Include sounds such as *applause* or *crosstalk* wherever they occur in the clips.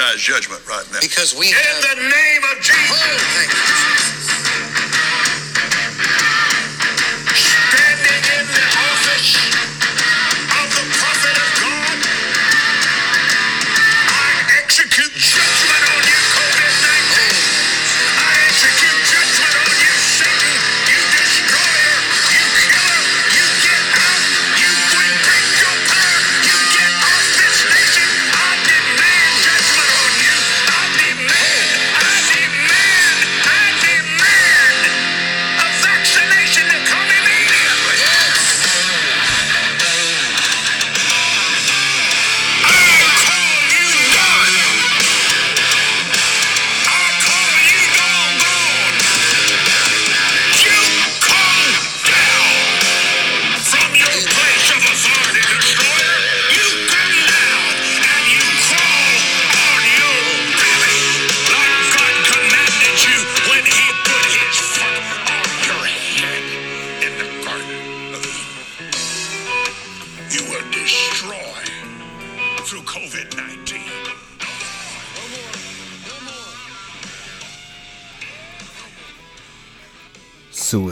exercise judgment right now. Because we In have. the name of Jesus. Oh,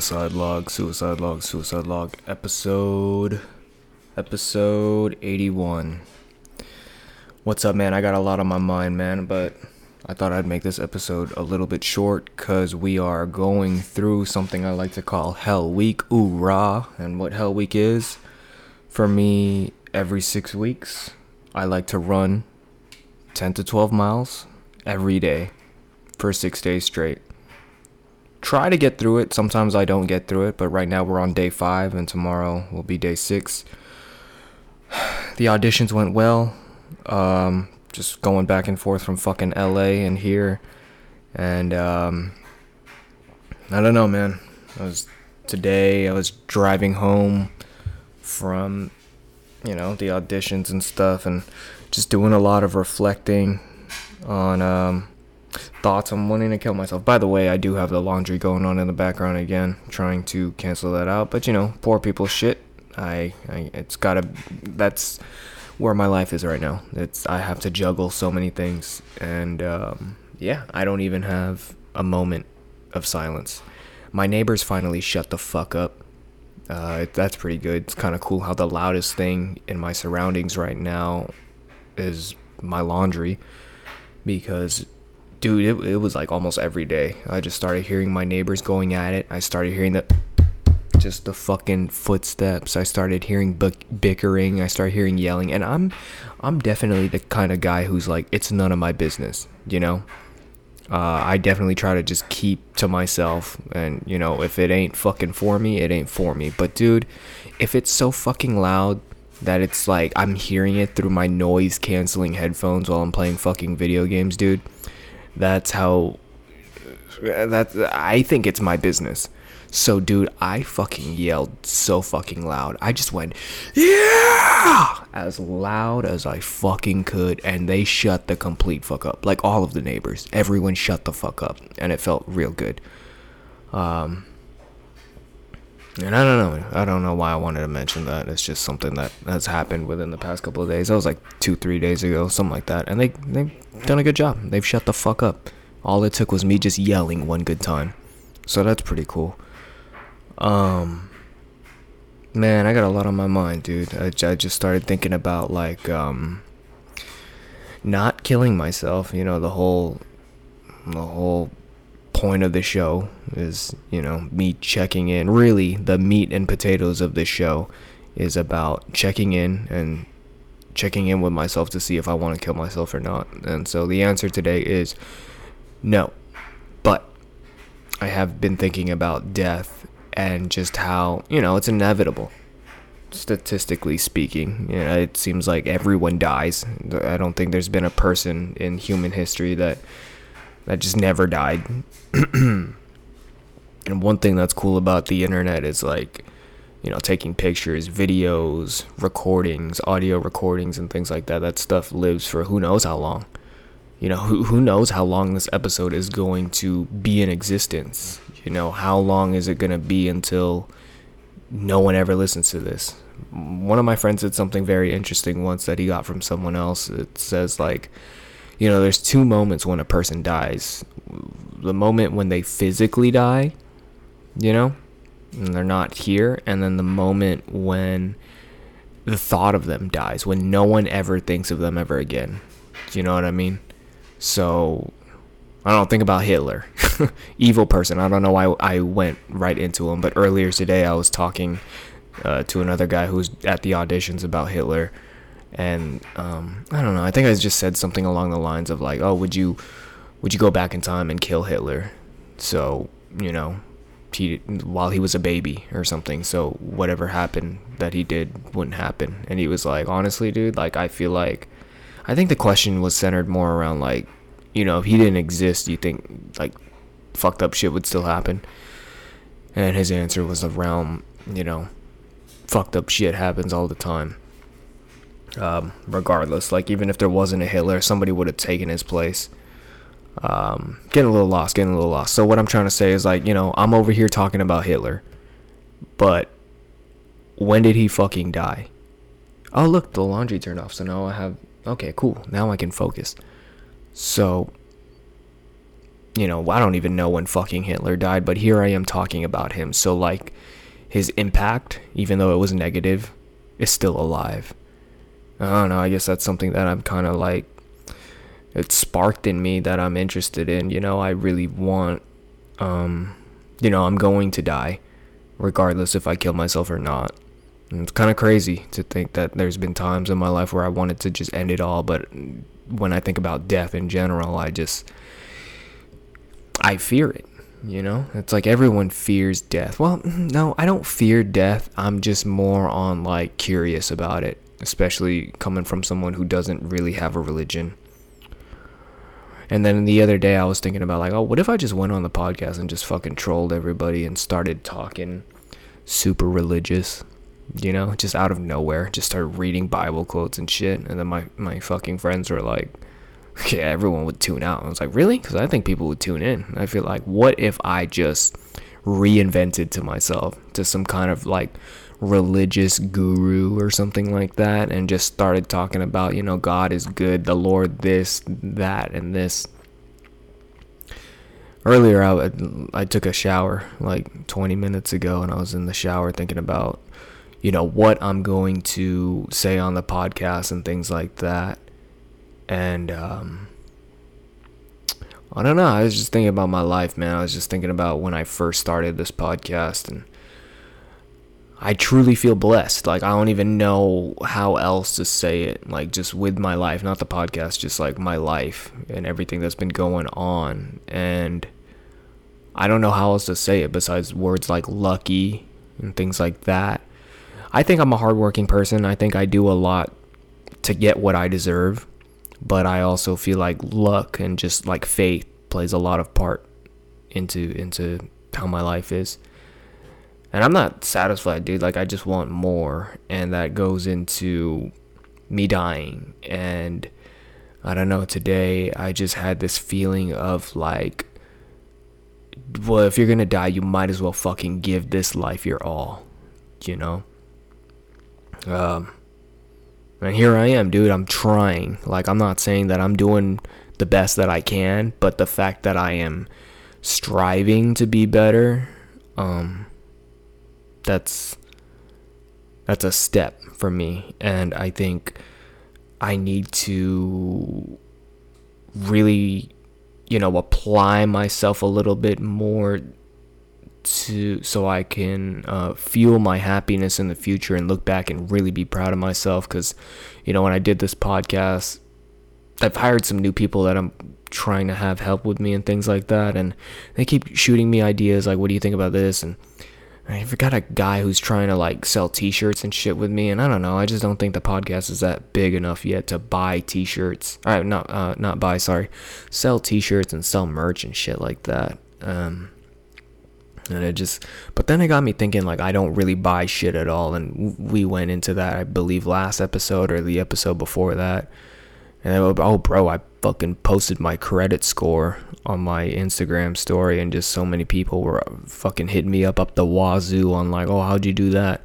Suicide log, suicide log, suicide log, episode, episode 81. What's up, man? I got a lot on my mind, man, but I thought I'd make this episode a little bit short because we are going through something I like to call Hell Week. Ooh, rah. And what Hell Week is, for me, every six weeks, I like to run 10 to 12 miles every day for six days straight try to get through it. Sometimes I don't get through it, but right now we're on day five, and tomorrow will be day six. *sighs* The auditions went well. Um, just going back and forth from fucking LA and here, and um, I don't know, man. I was today. I was driving home from, you know, the auditions and stuff, and just doing a lot of reflecting on um thoughts on wanting to kill myself. By the way, I do have the laundry going on in the background again, trying to cancel that out. But you know, poor people shit. I, I it's gotta. That's where my life is right now. It's I have to juggle so many things, and um, yeah, I don't even have a moment of silence. My neighbors finally shut the fuck up. Uh, that's pretty good. It's kind of cool how the loudest thing in my surroundings right now is my laundry because dude it, it was like almost every day. I just started hearing my neighbors going at it. I started hearing the just the fucking footsteps. I started hearing bick- bickering. I started hearing yelling. And i'm i'm definitely the kind of guy who's like it's none of my business you know? Uh, i definitely try to just keep to myself. And you know if it ain't fucking for me it ain't for me. But dude if it's so fucking loud that it's like i'm hearing it through my noise canceling headphones while i'm playing fucking video games dude that's how that's I think it's my business. So dude, I fucking yelled so fucking loud. I just went, "Yeah!" as loud as I fucking could and they shut the complete fuck up. Like all of the neighbors. Everyone shut the fuck up and it felt real good. Um and I don't know. I don't know why I wanted to mention that. It's just something that has happened within the past couple of days. That was like two, three days ago, something like that. And they they've done a good job. They've shut the fuck up. All it took was me just yelling one good time. So that's pretty cool. Um, man, I got a lot on my mind, dude. I, I just started thinking about like um, not killing myself. You know, the whole the whole point of the show is, you know, me checking in. Really, the meat and potatoes of this show is about checking in and checking in with myself to see if I want to kill myself or not. And so the answer today is no. But I have been thinking about death and just how, you know, it's inevitable. Statistically speaking, you know, it seems like everyone dies. I don't think there's been a person in human history that that just never died. *clears throat* and one thing that's cool about the internet is like, you know, taking pictures, videos, recordings, audio recordings, and things like that. That stuff lives for who knows how long. You know, who, who knows how long this episode is going to be in existence? You know, how long is it going to be until no one ever listens to this? One of my friends did something very interesting once that he got from someone else. It says, like, you know, there's two moments when a person dies. The moment when they physically die, you know, and they're not here, and then the moment when the thought of them dies, when no one ever thinks of them ever again. Do you know what I mean? So I don't think about Hitler, *laughs* evil person. I don't know why I went right into him, but earlier today I was talking uh, to another guy who was at the auditions about Hitler, and um, I don't know. I think I just said something along the lines of like, "Oh, would you, would you go back in time and kill Hitler?" So you know, he while he was a baby or something. So whatever happened that he did wouldn't happen. And he was like, "Honestly, dude, like I feel like." I think the question was centered more around like, you know, if he didn't exist, you think like fucked up shit would still happen? And his answer was around, you know, fucked up shit happens all the time. Um, regardless, like even if there wasn't a Hitler, somebody would have taken his place. Um, getting a little lost, getting a little lost. So what I'm trying to say is like, you know, I'm over here talking about Hitler, but when did he fucking die? Oh look, the laundry turned off. So now I have okay, cool. Now I can focus. So, you know, I don't even know when fucking Hitler died, but here I am talking about him. So, like, his impact, even though it was negative, is still alive. I don't know. I guess that's something that I'm kind of like, it sparked in me that I'm interested in. You know, I really want, um, you know, I'm going to die, regardless if I kill myself or not. And it's kind of crazy to think that there's been times in my life where I wanted to just end it all, but when I think about death in general, I just I fear it. You know, it's like everyone fears death. Well, no, I don't fear death. I'm just more on like curious about it, especially coming from someone who doesn't really have a religion. And then the other day, I was thinking about like, oh, what if I just went on the podcast and just fucking trolled everybody and started talking super religious? you know, just out of nowhere, just started reading Bible quotes and shit. And then my, my fucking friends were like, *laughs* yeah, everyone would tune out. I was like, really? Because I think people would tune in. I feel like, what if I just reinvented to myself to some kind of like religious guru or something like that and just started talking about, you know, God is good, the Lord this, that, and this. Earlier, I, I took a shower like 20 minutes ago and I was in the shower thinking about you know what I'm going to say on the podcast and things like that. And um, I don't know. I was just thinking about my life, man. I was just thinking about when I first started this podcast, and I truly feel blessed. Like I don't even know how else to say it. Like just with my life, not the podcast, just like my life and everything that's been going on, and. I don't know how else to say it besides words like lucky and things like that. I think I'm a hardworking person. I think I do a lot to get what I deserve, but I also feel like luck and just like faith plays a lot of part into into how my life is. And I'm not satisfied, dude. Like I just want more, and that goes into me dying. And I don't know. Today I just had this feeling of like, well, if you're gonna die, you might as well fucking give this life your all, you know. Um, and here I am, dude. I'm trying. Like, I'm not saying that I'm doing the best that I can, but the fact that I am striving to be better, um, that's that's a step for me, and I think I need to really, you know, apply myself a little bit more to so I can uh, fuel my happiness in the future and look back and really be proud of myself. Because, you know, when I did this podcast, I've hired some new people that I'm trying to have help with me and things like that, and they keep shooting me ideas like, "What do you think about this?" and I've got a guy who's trying to like sell T-shirts and shit with me, and I don't know. I just don't think the podcast is that big enough yet to buy T-shirts. All right, not uh, not buy, sorry, sell T-shirts and sell merch and shit like that. Um, and it just but then it got me thinking like i don't really buy shit at all and we went into that i believe last episode or the episode before that and then, oh bro i fucking posted my credit score on my instagram story and just so many people were fucking hitting me up up the wazoo on like oh how'd you do that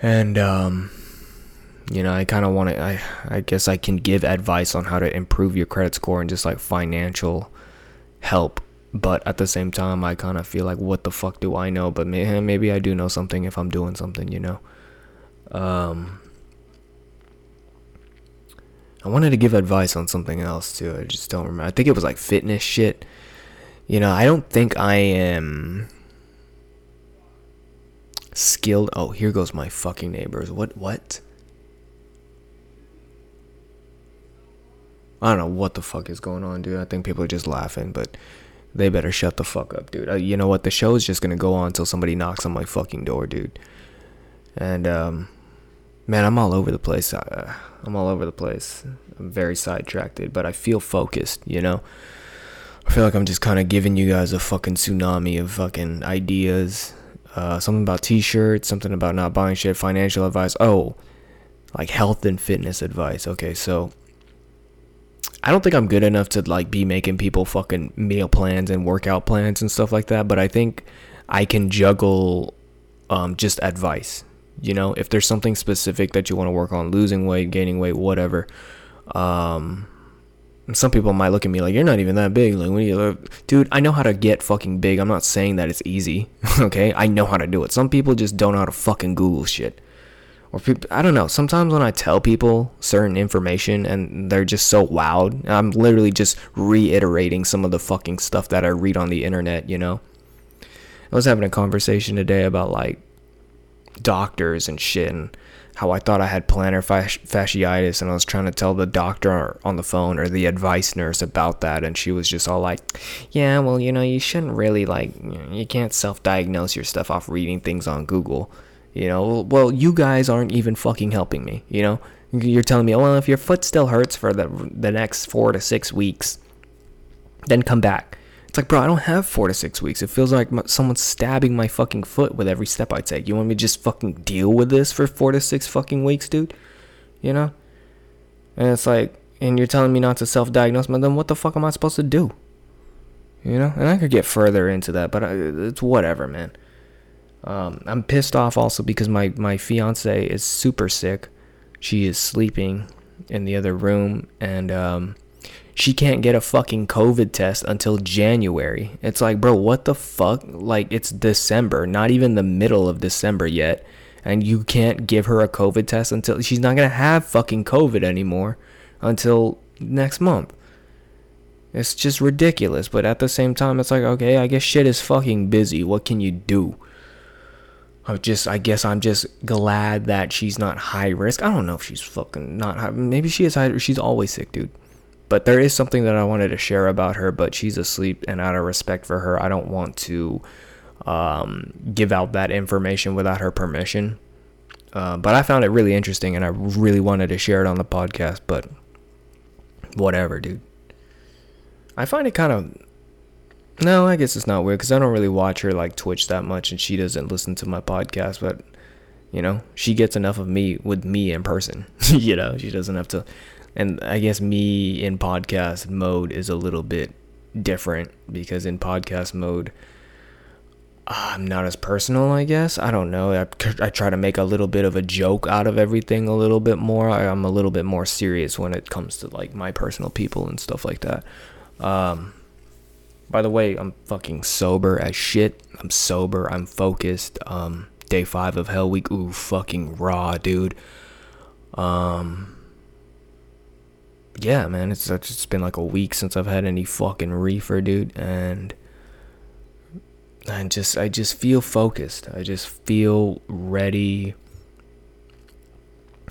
and um You know, I kind of want to. I I guess I can give advice on how to improve your credit score and just like financial help. But at the same time, I kind of feel like, what the fuck do I know? But maybe I do know something if I'm doing something. You know. Um. I wanted to give advice on something else too. I just don't remember. I think it was like fitness shit. You know, I don't think I am skilled. Oh, here goes my fucking neighbors. What? What? I don't know what the fuck is going on, dude. I think people are just laughing, but they better shut the fuck up, dude. Uh, you know what? The show is just gonna go on until somebody knocks on my fucking door, dude. And um, man, I'm all over the place. Uh, I'm all over the place. I'm very sidetracked, but I feel focused. You know. I feel like I'm just kind of giving you guys a fucking tsunami of fucking ideas. Uh, something about t-shirts, something about not buying shit, financial advice. Oh, like health and fitness advice. Okay, so I don't think I'm good enough to like be making people fucking meal plans and workout plans and stuff like that, but I think I can juggle um, just advice. You know, if there's something specific that you want to work on, losing weight, gaining weight, whatever. Um, some people might look at me like you're not even that big. Like, when you, dude, I know how to get fucking big. I'm not saying that it's easy. *laughs* okay, I know how to do it. Some people just don't know how to fucking Google shit or people, I don't know. Sometimes when I tell people certain information and they're just so wowed, I'm literally just reiterating some of the fucking stuff that I read on the internet, you know? I was having a conversation today about like doctors and shit and how I thought I had plantar fasciitis and I was trying to tell the doctor on the phone or the advice nurse about that and she was just all like, "Yeah, well, you know, you shouldn't really like you can't self-diagnose your stuff off reading things on Google." You know, well, you guys aren't even fucking helping me. You know, you're telling me, well, if your foot still hurts for the the next four to six weeks, then come back. It's like, bro, I don't have four to six weeks. It feels like someone's stabbing my fucking foot with every step I take. You want me to just fucking deal with this for four to six fucking weeks, dude? You know? And it's like, and you're telling me not to self-diagnose, but then what the fuck am I supposed to do? You know? And I could get further into that, but it's whatever, man. Um, I'm pissed off also because my, my fiance is super sick. She is sleeping in the other room and um, she can't get a fucking COVID test until January. It's like, bro, what the fuck? Like, it's December, not even the middle of December yet. And you can't give her a COVID test until she's not going to have fucking COVID anymore until next month. It's just ridiculous. But at the same time, it's like, okay, I guess shit is fucking busy. What can you do? I just I guess I'm just glad that she's not high risk. I don't know if she's fucking not high. Maybe she is high. She's always sick, dude. But there is something that I wanted to share about her, but she's asleep, and out of respect for her, I don't want to um, give out that information without her permission. Uh, but I found it really interesting, and I really wanted to share it on the podcast. But whatever, dude. I find it kind of no, I guess it's not weird because I don't really watch her like Twitch that much, and she doesn't listen to my podcast. But you know, she gets enough of me with me in person. *laughs* you know, she doesn't have to. And I guess me in podcast mode is a little bit different because in podcast mode, I'm not as personal. I guess I don't know. I, I try to make a little bit of a joke out of everything a little bit more. I, I'm a little bit more serious when it comes to like my personal people and stuff like that. Um, by the way, I'm fucking sober as shit. I'm sober. I'm focused. Um, day five of Hell Week. Ooh, fucking raw, dude. Um, yeah, man. It's it's been like a week since I've had any fucking reefer, dude, and I just I just feel focused. I just feel ready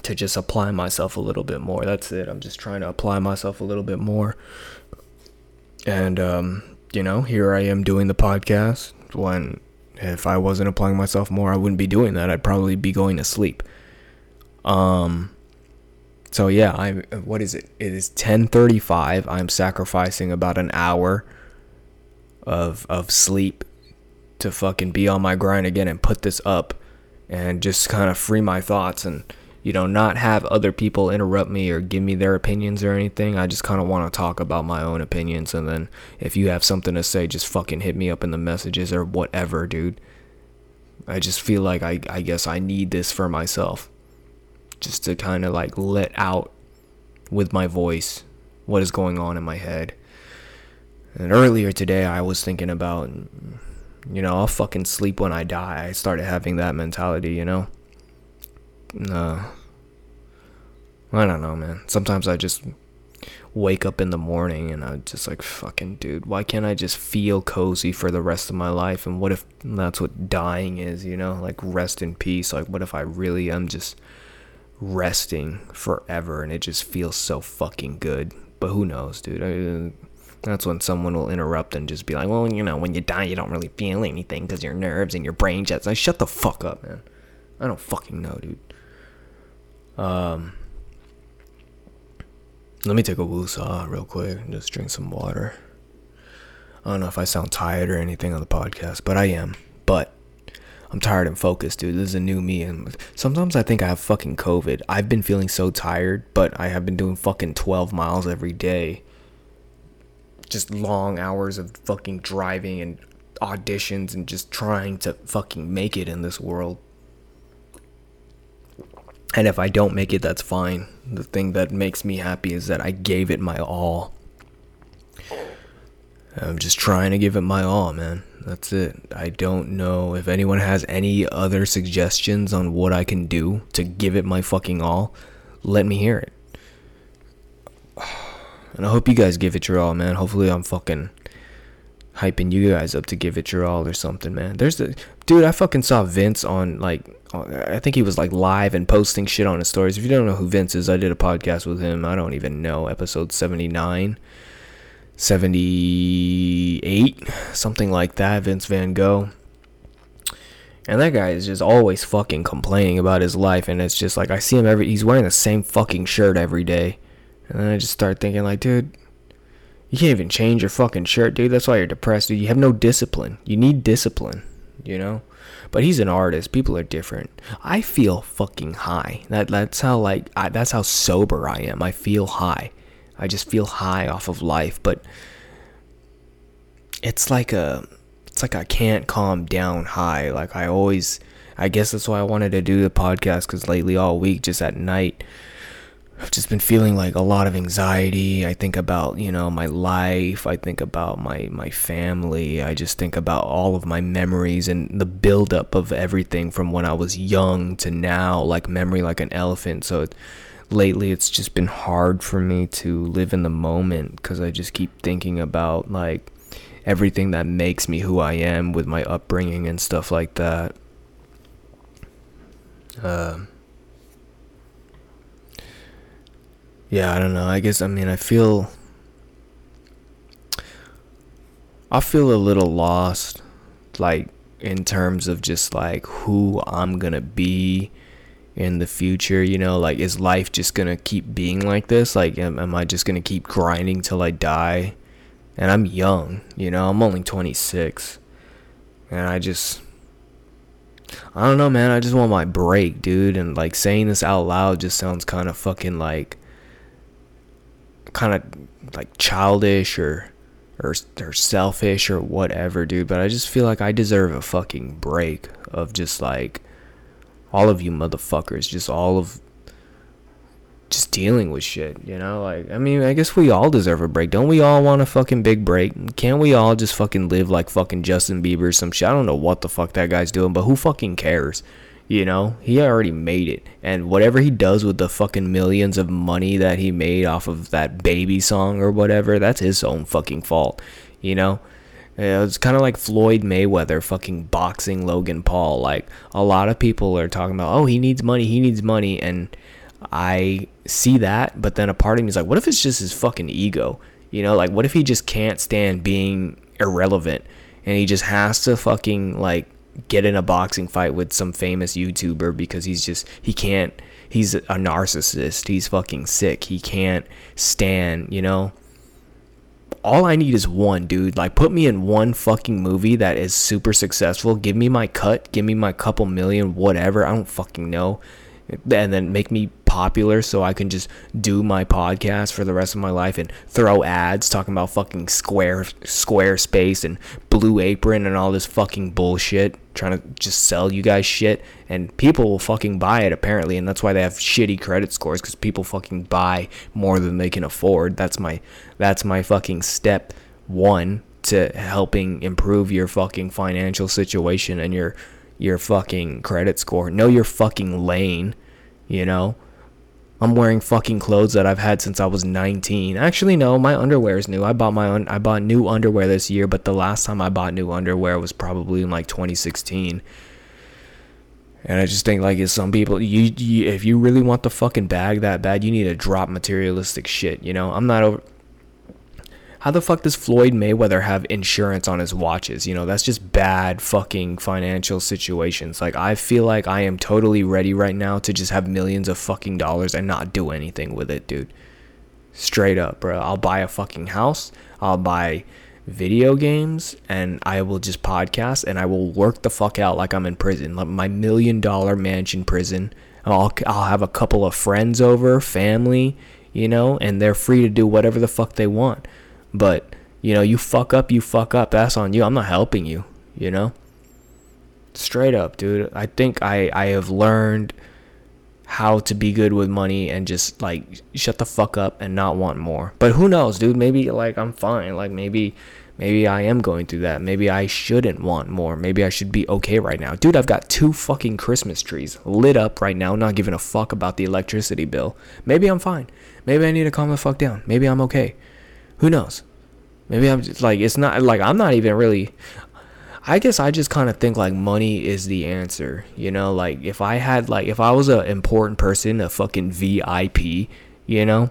to just apply myself a little bit more. That's it. I'm just trying to apply myself a little bit more. And um you know, here I am doing the podcast when if I wasn't applying myself more, I wouldn't be doing that. I'd probably be going to sleep. Um so yeah, I'm. what is it? It is 10:35. I'm sacrificing about an hour of of sleep to fucking be on my grind again and put this up and just kind of free my thoughts and you know, not have other people interrupt me or give me their opinions or anything. I just kind of want to talk about my own opinions. And then if you have something to say, just fucking hit me up in the messages or whatever, dude. I just feel like I, I guess I need this for myself. Just to kind of like let out with my voice what is going on in my head. And earlier today, I was thinking about, you know, I'll fucking sleep when I die. I started having that mentality, you know? Uh, I don't know, man. Sometimes I just wake up in the morning and I'm just like, fucking dude, why can't I just feel cozy for the rest of my life? And what if that's what dying is, you know? Like, rest in peace. Like, what if I really am just resting forever and it just feels so fucking good? But who knows, dude? I, that's when someone will interrupt and just be like, well, you know, when you die, you don't really feel anything because your nerves and your brain jets. I shut the fuck up, man. I don't fucking know, dude. Um, let me take a woosah real quick and just drink some water. I don't know if I sound tired or anything on the podcast, but I am. But I'm tired and focused, dude. This is a new me, and sometimes I think I have fucking COVID. I've been feeling so tired, but I have been doing fucking 12 miles every day. Just long hours of fucking driving and auditions and just trying to fucking make it in this world. And if I don't make it, that's fine. The thing that makes me happy is that I gave it my all. I'm just trying to give it my all, man. That's it. I don't know if anyone has any other suggestions on what I can do to give it my fucking all. Let me hear it. *sighs* And I hope you guys give it your all, man. Hopefully, I'm fucking hyping you guys up to give it your all or something, man. There's the dude. I fucking saw Vince on like I think he was like live and posting shit on his stories. If you don't know who Vince is, I did a podcast with him. I don't even know episode 79, 78, something like that. Vince Van Gogh. And that guy is just always fucking complaining about his life, and it's just like I see him every. He's wearing the same fucking shirt every day, and then I just start thinking like, dude, you can't even change your fucking shirt, dude. That's why you're depressed, dude. You have no discipline. You need discipline, you know? But he's an artist. People are different. I feel fucking high. That that's how like I, that's how sober I am. I feel high. I just feel high off of life, but it's like a it's like I can't calm down high. Like I always I guess that's why I wanted to do the podcast cuz lately all week just at night I've just been feeling like a lot of anxiety. I think about, you know, my life. I think about my my family. I just think about all of my memories and the buildup of everything from when I was young to now, like memory like an elephant. So lately it's just been hard for me to live in the moment cuz I just keep thinking about like everything that makes me who I am with my upbringing and stuff like that. Um yeah, I don't know. I guess I mean I feel I feel a little lost like in terms of just like who I'm to be in the future, you know, like is life just to keep being like this? Like am, am I just to keep grinding till I die? And I'm young, you know, I'm only 26. And I just I don't know, man. I just want my break, dude. And like saying this out loud just sounds kind of fucking like kind of like childish or or or selfish or whatever, dude. But I just feel like I deserve a fucking break of just like all of you motherfuckers, just all of just dealing with shit, you know? Like, I mean, I guess we all deserve a break. Don't we all want a fucking big break? Can't we all just fucking live like fucking Justin Bieber or some shit? I don't know what the fuck that guy's doing, but who fucking cares? You know, he already made it. And whatever he does with the fucking millions of money that he made off of that baby song or whatever, that's his own fucking fault. You know? It's kind of like Floyd Mayweather fucking boxing Logan Paul. Like, a lot of people are talking about, oh, he needs money, he needs money. And I see that, but then a part of me is like, what if it's just his fucking ego? You know, like, what if he just can't stand being irrelevant and he just has to fucking, like, get in a boxing fight with some famous YouTuber because he's just he can't he's a narcissist. He's fucking sick. He can't stand, you know. All I need is one, dude. Like put me in one fucking movie that is super successful. Give me my cut, give me my couple million whatever. I don't fucking know. And then make me popular so I can just do my podcast for the rest of my life and throw ads talking about fucking Square Squarespace and Blue Apron and all this fucking bullshit trying to just sell you guys shit and people will fucking buy it apparently and that's why they have shitty credit scores cuz people fucking buy more than they can afford. That's my that's my fucking step 1 to helping improve your fucking financial situation and your your fucking credit score. Know your fucking lane, you know? I'm wearing fucking clothes that I've had since I was 19. Actually, no, my underwear is new. I bought my own, I bought new underwear this year, but the last time I bought new underwear was probably in like 2016. And I just think like it's some people you, you if you really want the fucking bag that bad, you need to drop materialistic shit, you know? I'm not over how the fuck does Floyd Mayweather have insurance on his watches? You know, that's just bad fucking financial situations. Like, I feel like I am totally ready right now to just have millions of fucking dollars and not do anything with it, dude. Straight up, bro. I'll buy a fucking house. I'll buy video games and I will just podcast and I will work the fuck out like I'm in prison. Like my million dollar mansion prison. I'll, I'll have a couple of friends over, family, you know, and they're free to do whatever the fuck they want. But, you know, you fuck up, you fuck up. That's on you. I'm not helping you, you know? Straight up, dude. I think I, I have learned how to be good with money and just like shut the fuck up and not want more. But who knows, dude? Maybe like I'm fine. Like maybe maybe I am going through that. Maybe I shouldn't want more. Maybe I should be okay right now. Dude, I've got two fucking Christmas trees lit up right now, not giving a fuck about the electricity bill. Maybe I'm fine. Maybe I need to calm the fuck down. Maybe I'm okay. Who knows? Maybe I'm just like it's not like I'm not even really I guess I just kind of think like money is the answer. You know, like if I had like if I was an important person, a fucking VIP, you know,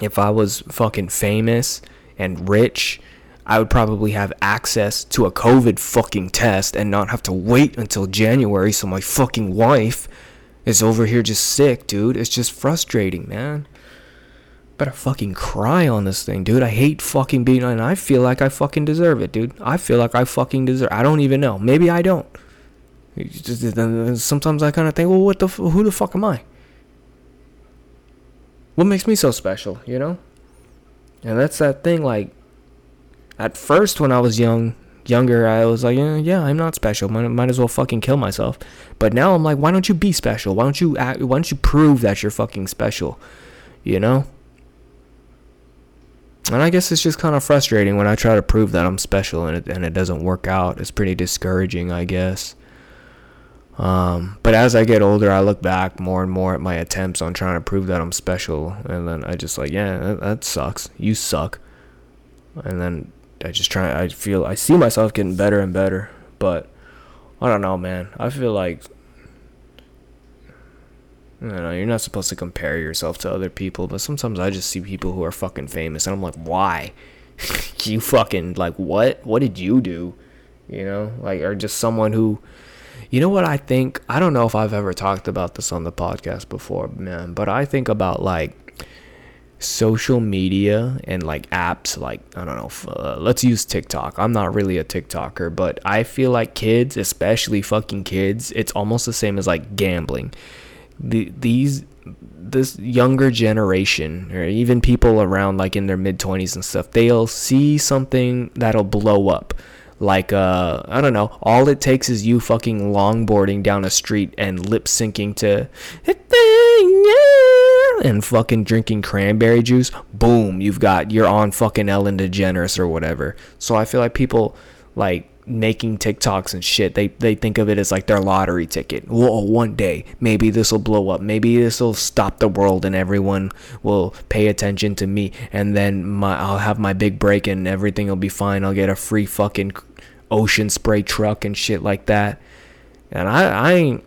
if I was fucking famous and rich, I would probably have access to a COVID fucking test and not have to wait until January so my fucking wife is over here just sick, dude. It's just frustrating, man better fucking cry on this thing, dude. I hate fucking being and I feel like I fucking deserve it, dude. I feel like I fucking deserve. I don't even know. Maybe I don't. Sometimes I kind of think, well, what the who the fuck am I? What makes me so special, you know? And that's that thing. Like, at first when I was young, younger, I was like, yeah, yeah, I'm not special. Might, might as well fucking kill myself. But now I'm like, why don't you be special? Why don't you act? Why don't you prove that you're fucking special? You know? And I guess it's just kind of frustrating when I try to prove that I'm special and it, and it doesn't work out. It's pretty discouraging, I guess. Um, but as I get older, I look back more and more at my attempts on trying to prove that I'm special. And then I just like, yeah, that, that sucks. You suck. And then I just try, I feel, I see myself getting better and better. But I don't know, man. I feel like I don't know, you're not supposed to compare yourself to other people, but sometimes I just see people who are fucking famous and I'm like, why? *laughs* you fucking, like, what? What did you do? You know? Like, or just someone who, you know what I think? I don't know if I've ever talked about this on the podcast before, man, but I think about, like, social media and like apps like i don't know uh, let's use tiktok i'm not really a tiktoker but i feel like kids especially fucking kids it's almost the same as like gambling the these this younger generation or even people around like in their mid 20s and stuff they'll see something that'll blow up. Like uh i don't know all it takes is you fucking longboarding down a street and lip syncing to and fucking drinking cranberry juice. Boom you've got you're on fucking ellen degeneres or whatever. So i feel like people like making TikToks and shit, they they think of it as like their lottery ticket. Whoa, one day maybe this will blow up. Maybe this will stop the world and everyone will pay attention to me. And then my I'll have my big break and everything will be fine. I'll get a free fucking ocean spray truck and shit like that. And I I ain't.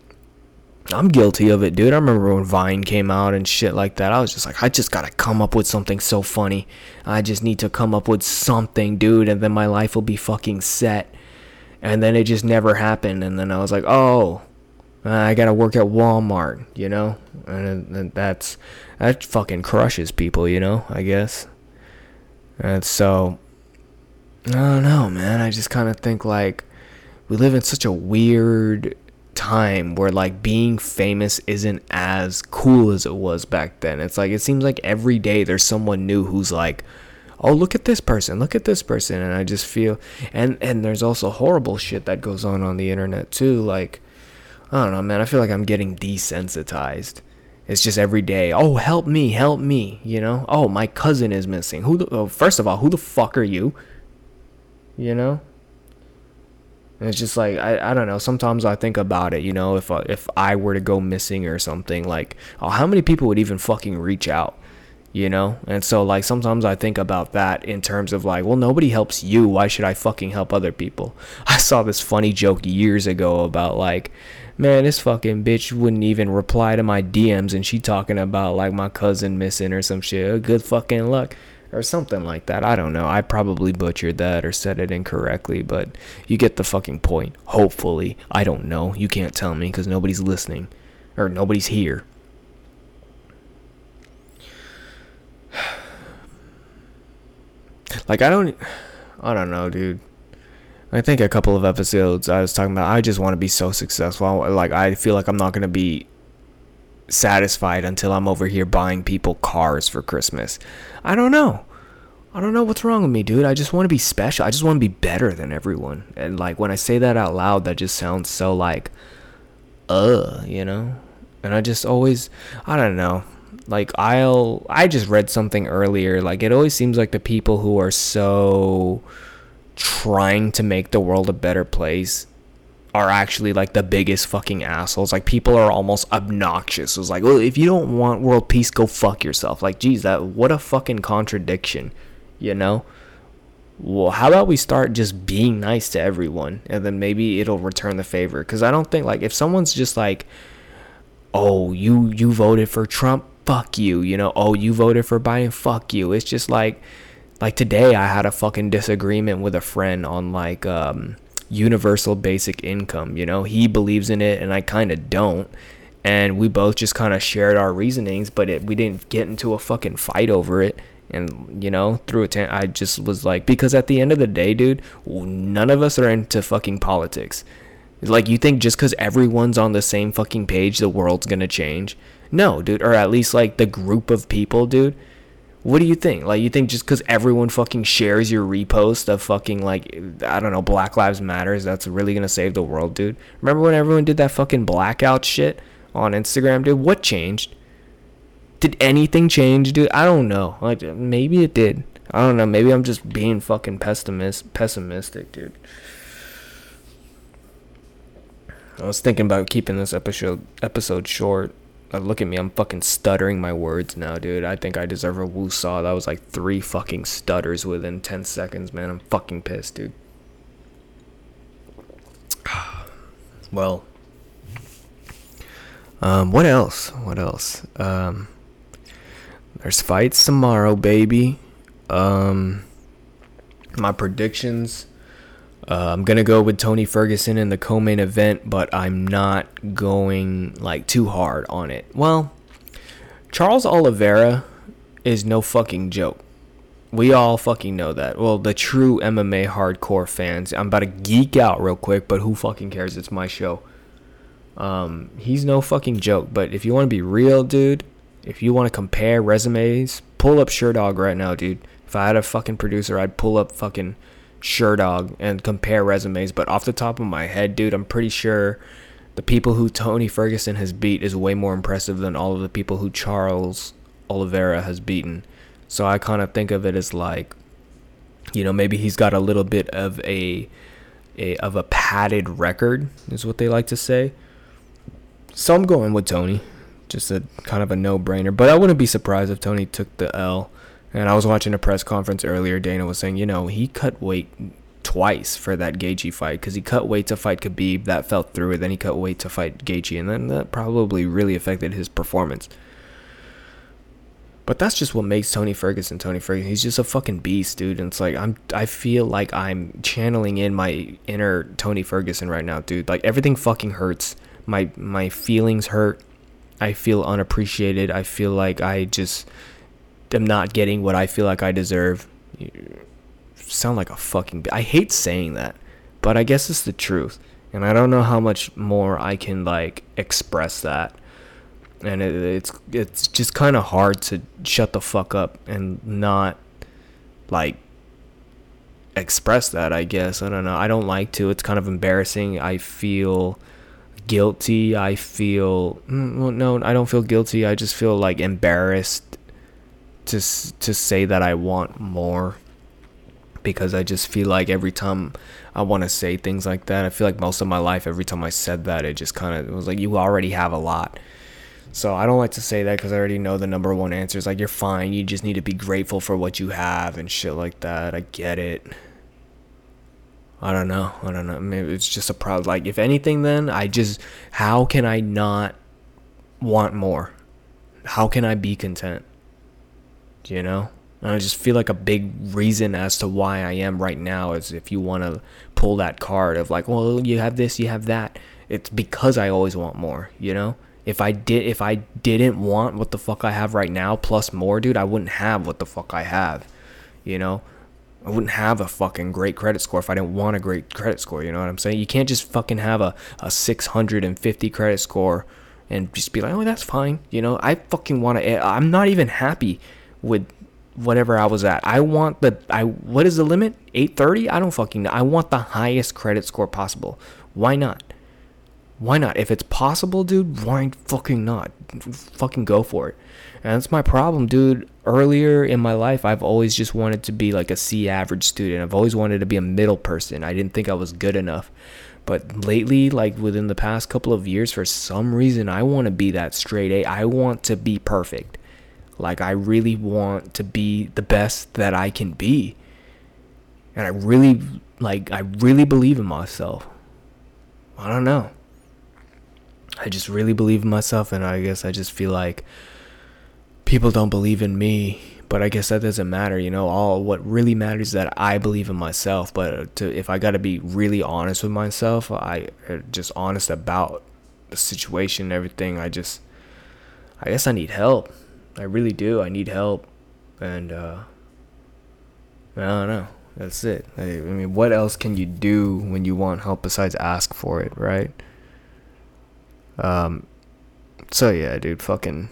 I'm guilty of it, dude. I remember when Vine came out and shit like that. I was just like, I just gotta come up with something so funny. I just need to come up with something, dude, and then my life will be fucking set and then it just never happened. And then i was like oh uh, i gotta work at walmart you know? And, and that's that fucking crushes people you know i guess. And so i don't know man. I just kind of think like we live in such a weird time where like being famous isn't as cool as it was back then. It's like it seems like every day there's someone new who's like, "Oh, look at this person. Look at this person." And I just feel and and there's also horrible shit that goes on on the internet too, like I don't know, man. I feel like I'm getting desensitized. It's just every day. Oh, help me, help me. You know. Oh, my cousin is missing. Who? The, oh, first of all, who the fuck are you? You know. And it's just like I, I don't know. Sometimes I think about it. You know, if uh, if I were to go missing or something, like, oh, how many people would even fucking reach out? You know. And so like sometimes I think about that in terms of like, well, nobody helps you. Why should I fucking help other people? *laughs* I saw this funny joke years ago about like man, this fucking bitch wouldn't even reply to my DMs and she talking about like my cousin missing or some shit. Good fucking luck. Or something like that. I don't know. I probably butchered that or said it incorrectly, but you get the fucking point. Hopefully. I don't know. You can't tell me because nobody's listening. Or nobody's here. Like, I don't. I don't know, dude. I think a couple of episodes I was talking about I just want to be so successful. Like I feel like I'm not going to be satisfied until I'm over here buying people cars for Christmas. I don't know. I don't know what's wrong with me, dude. I just want to be special. I just want to be better than everyone. And like when I say that out loud, that just sounds so like uh, you know? And I just always I don't know. Like I'll I just read something earlier. Like it always seems like the people who are so trying to make the world a better place are actually like the biggest fucking assholes. Like people are almost obnoxious. It's like, well, if you don't want world peace, go fuck yourself. Like, geez, that what a fucking contradiction, you know? Well, how about we start just being nice to everyone, and then maybe it'll return the favor. Because I don't think like if someone's just like, oh, you you voted for Trump, fuck you, you know? Oh, you voted for Biden, fuck you. It's just like like today I had a fucking disagreement with a friend on like um universal basic income, you know? He believes in it and I kind of don't. And we both just kind of shared our reasonings, but it, we didn't get into a fucking fight over it. And, you know, through a ten, I just was like, because at the end of the day, dude, none of us are into fucking politics. Like, you think just because everyone's on the same fucking page, the world's gonna change? No, dude. Or at least, like, the group of people, dude what do you think? Like, you think just because everyone fucking shares your repost of fucking, like, I don't know, Black Lives Matters, that's really gonna save the world, dude? Remember when everyone did that fucking blackout shit on Instagram, dude? What changed? Did anything change, dude? I don't know. Like, maybe it did. I don't know. Maybe I'm just being fucking pessimist, pessimistic, dude. I was thinking about keeping this episode episode short look at me, I'm fucking stuttering my words now, dude. I think I deserve a woo saw. That was like three fucking stutters within 10 seconds, man. I'm fucking pissed, dude. *sighs* well, um, what else? What else? Um, there's fights tomorrow, baby. Um, my predictions uh, I'm gonna go with Tony Ferguson in the co-main event, but I'm not going like too hard on it. Well, Charles Oliveira is no fucking joke. We all fucking know that. Well, the true MMA hardcore fans. I'm about to geek out real quick, but who fucking cares? It's my show. Um, he's no fucking joke. But if you want to be real, dude, if you want to compare resumes, pull up Sherdog right now, dude. If I had a fucking producer, I'd pull up fucking Sherdog and compare resumes, but off the top of my head, dude, I'm pretty sure the people who Tony Ferguson has beat is way more impressive than all of the people who Charles Oliveira has beaten. So I kind of think of it as like, you know, maybe he's got a little bit of a, a of a padded record, is what they like to say. So I'm going with Tony, just a kind of a no-brainer. But I wouldn't be surprised if Tony took the L. And I was watching a press conference earlier. Dana was saying, you know, he cut weight twice for that Gaethje fight because he cut weight to fight Khabib, that fell through, and then he cut weight to fight Gaethje, and then that probably really affected his performance. But that's just what makes Tony Ferguson Tony Ferguson. He's just a fucking beast, dude. And it's like I'm I feel like I'm channeling in my inner Tony Ferguson right now, dude. Like everything fucking hurts. My my feelings hurt. I feel unappreciated. I feel like I just am not getting what I feel like I deserve. You sound like a fucking. I hate saying that, but I guess it's the truth. And I don't know how much more I can like express that. And it, it's it's just kind of hard to shut the fuck up and not like express that, I guess. I don't know. I don't like to. It's kind of embarrassing. I feel guilty. I feel mm, well, no, I don't feel guilty. I just feel like embarrassed to to say that I want more because I just feel like every time I want to say things like that, I feel like most of my life every time I said that it just kind of was like you already have a lot. So I don't like to say that because I already know the number one answer is like you're fine. You just need to be grateful for what you have and shit like that. I get it. I don't know. I don't know. Maybe it's just a problem. Like if anything, then I just how can I not want more? How can I be content? You know. And I just feel like a big reason as to why I am right now is if you want to pull that card of like, well, you have this, you have that. It's because I always want more, you know? If I did if I didn't want what the fuck I have right now plus more, dude, I wouldn't have what the fuck I have. You know? I wouldn't have a fucking great credit score if I didn't want a great credit score, you know what I'm saying? You can't just fucking have a, a 650 credit score and just be like, "Oh, that's fine." You know, I fucking want to eh, I'm not even happy with whatever I was at. I want the I what is the limit? 830? I don't fucking know. I want the highest credit score possible. Why not? Why not? If it's possible, dude, why fucking not? Fucking go for it. And that's my problem, dude. Earlier in my life, I've always just wanted to be like a C average student. I've always wanted to be a middle person. I didn't think I was good enough. But lately, like within the past couple of years, for some reason, I want to be that straight A. I want to be perfect. Like, I really want to be the best that I can be. And I really, like, I really believe in myself. I don't know. I just really believe in myself, and I guess I just feel like people don't believe in me. But I guess that doesn't matter, you know. All what really matters is that I believe in myself. But to if I got to be really honest with myself, I uh, just honest about the situation, and everything. I just, I guess I need help. I really do. I need help, and uh, I don't know. That's it. I, I mean, what else can you do when you want help besides ask for it, right? Um, so yeah, dude, fucking